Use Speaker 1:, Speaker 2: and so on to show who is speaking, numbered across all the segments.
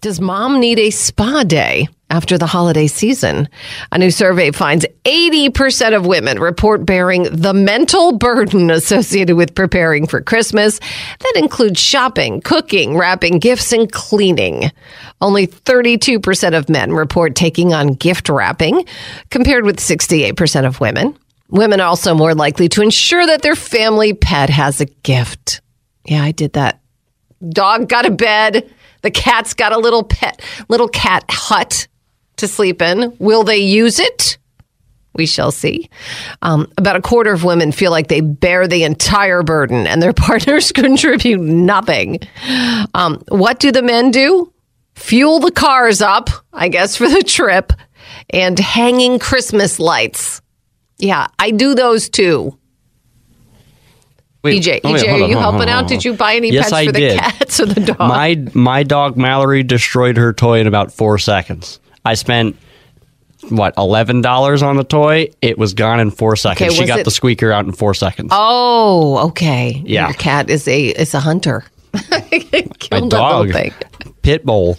Speaker 1: Does mom need a spa day after the holiday season? A new survey finds 80% of women report bearing the mental burden associated with preparing for Christmas. That includes shopping, cooking, wrapping gifts, and cleaning. Only 32% of men report taking on gift wrapping, compared with 68% of women. Women are also more likely to ensure that their family pet has a gift. Yeah, I did that. Dog got a bed. The cat's got a little pet, little cat hut to sleep in. Will they use it? We shall see. Um, about a quarter of women feel like they bear the entire burden and their partners contribute nothing. Um, what do the men do? Fuel the cars up, I guess, for the trip and hanging Christmas lights. Yeah, I do those too.
Speaker 2: Wait,
Speaker 1: EJ,
Speaker 2: oh, wait,
Speaker 1: EJ, are you
Speaker 2: on,
Speaker 1: helping
Speaker 2: hold
Speaker 1: out?
Speaker 2: on,
Speaker 1: Did you buy any
Speaker 2: Yes,
Speaker 1: pets
Speaker 2: I
Speaker 1: for the
Speaker 2: did.
Speaker 1: cats or the dog?
Speaker 2: My my dog Mallory destroyed her toy in about four seconds. I spent what eleven dollars on the toy. It was gone in four seconds.
Speaker 1: Okay,
Speaker 2: she got
Speaker 1: it-
Speaker 2: the squeaker out in four seconds.
Speaker 1: Oh, okay.
Speaker 2: Yeah.
Speaker 1: Your cat is a is a hunter.
Speaker 2: My
Speaker 1: Killed that little
Speaker 2: dog, pit bull.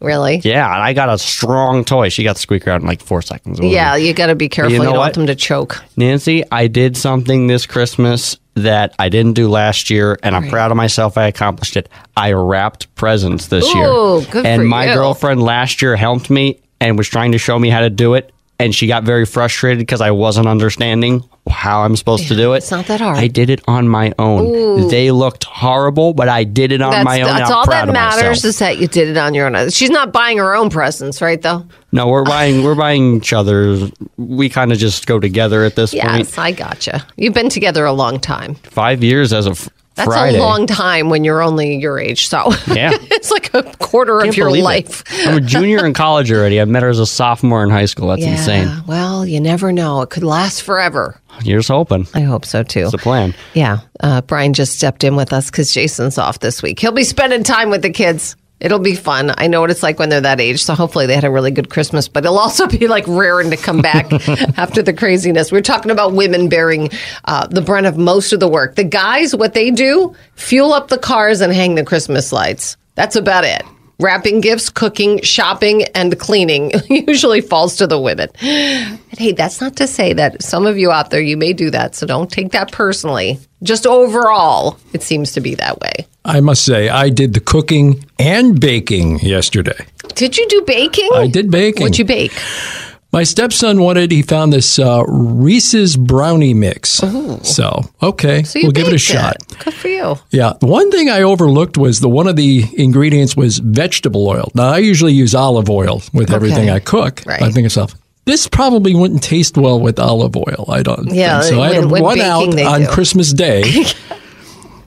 Speaker 1: Really?
Speaker 2: Yeah, and I got a strong toy. She got the squeaker out in like four seconds.
Speaker 1: Yeah, you got to be careful. You,
Speaker 2: know
Speaker 1: don't
Speaker 2: what?
Speaker 1: want them to choke.
Speaker 2: Nancy, I did something this Christmas that I didn't do last year, and I'm proud of myself. I accomplished it. I wrapped presents this year.
Speaker 1: Good
Speaker 2: and my
Speaker 1: you.
Speaker 2: girlfriend last year helped me and was trying to show me how to do it. And she got very frustrated because I wasn't understanding how I'm supposed to do it.
Speaker 1: it's not that hard.
Speaker 2: I did it on my own. They looked horrible, but I did it on
Speaker 1: That's,
Speaker 2: my own.
Speaker 1: that's all that matters
Speaker 2: myself.
Speaker 1: is that you did it on your own. She's not buying her own presents, right? Though.
Speaker 2: no, we're buying we're buying each other's. We kind of just go together at this point.
Speaker 1: Yes, I gotcha. You've been together a long time.
Speaker 2: Five years as of
Speaker 1: That's
Speaker 2: Friday.
Speaker 1: a long time when you're only your age. So
Speaker 2: Yeah.
Speaker 1: it's like a quarter of your life.
Speaker 2: I'm a junior in college already. I met her as a sophomore in high school. That's
Speaker 1: Yeah.
Speaker 2: insane.
Speaker 1: Well, you never know. It could last forever.
Speaker 2: You're just hoping.
Speaker 1: I hope so too.
Speaker 2: It's the plan.
Speaker 1: Yeah. Uh, Brian just stepped in with us because Jason's off this week. He'll be spending time with the kids. It'll be fun. I know what it's like when they're that age. So hopefully they had a really good Christmas, but it'll also be like raring to come back after the craziness. We're talking about women bearing uh, the brunt of most of the work. The guys, what they do, fuel up the cars and hang the Christmas lights. That's about it. Wrapping gifts, cooking, shopping, and cleaning usually falls to the women. And hey, that's not to say that some of you out there, you may do that. So don't take that personally. Just overall, it seems to be that way.
Speaker 3: I must say, I did the cooking and baking yesterday.
Speaker 1: Did you do baking?
Speaker 3: I did baking.
Speaker 1: What'd you bake?
Speaker 3: My stepson wanted, he found this uh, Reese's brownie mix. So, okay,
Speaker 1: So
Speaker 3: we'll give it a shot.
Speaker 1: Good for you.
Speaker 3: Yeah. One thing I overlooked was the one of the ingredients was vegetable oil. Now, I usually use olive oil with everything I cook.
Speaker 1: Right.
Speaker 3: I think myself, this probably wouldn't taste well with olive oil. I don't
Speaker 1: Yeah,
Speaker 3: think so. I had
Speaker 1: when- when
Speaker 3: one out on
Speaker 1: do.
Speaker 3: Christmas Day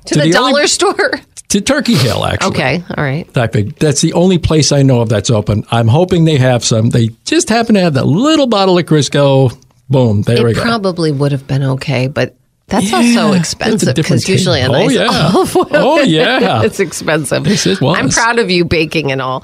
Speaker 1: To,
Speaker 3: To
Speaker 1: the,
Speaker 3: the
Speaker 1: dollar
Speaker 3: only-
Speaker 1: store.
Speaker 3: To Turkey Hill, actually.
Speaker 1: Okay. All right.
Speaker 3: I think that's the only place I know of that's open. I'm hoping they have some. They just happen to have that little bottle of Crisco. Boom, there we go.
Speaker 1: It probably would have been okay, but that's
Speaker 3: Yeah,
Speaker 1: also expensive because usually a.
Speaker 3: Oh,
Speaker 1: nice
Speaker 3: yeah.
Speaker 1: olive oil.
Speaker 3: Oh, yeah.
Speaker 1: it's expensive.
Speaker 3: It was.
Speaker 1: I'm proud of you baking and all.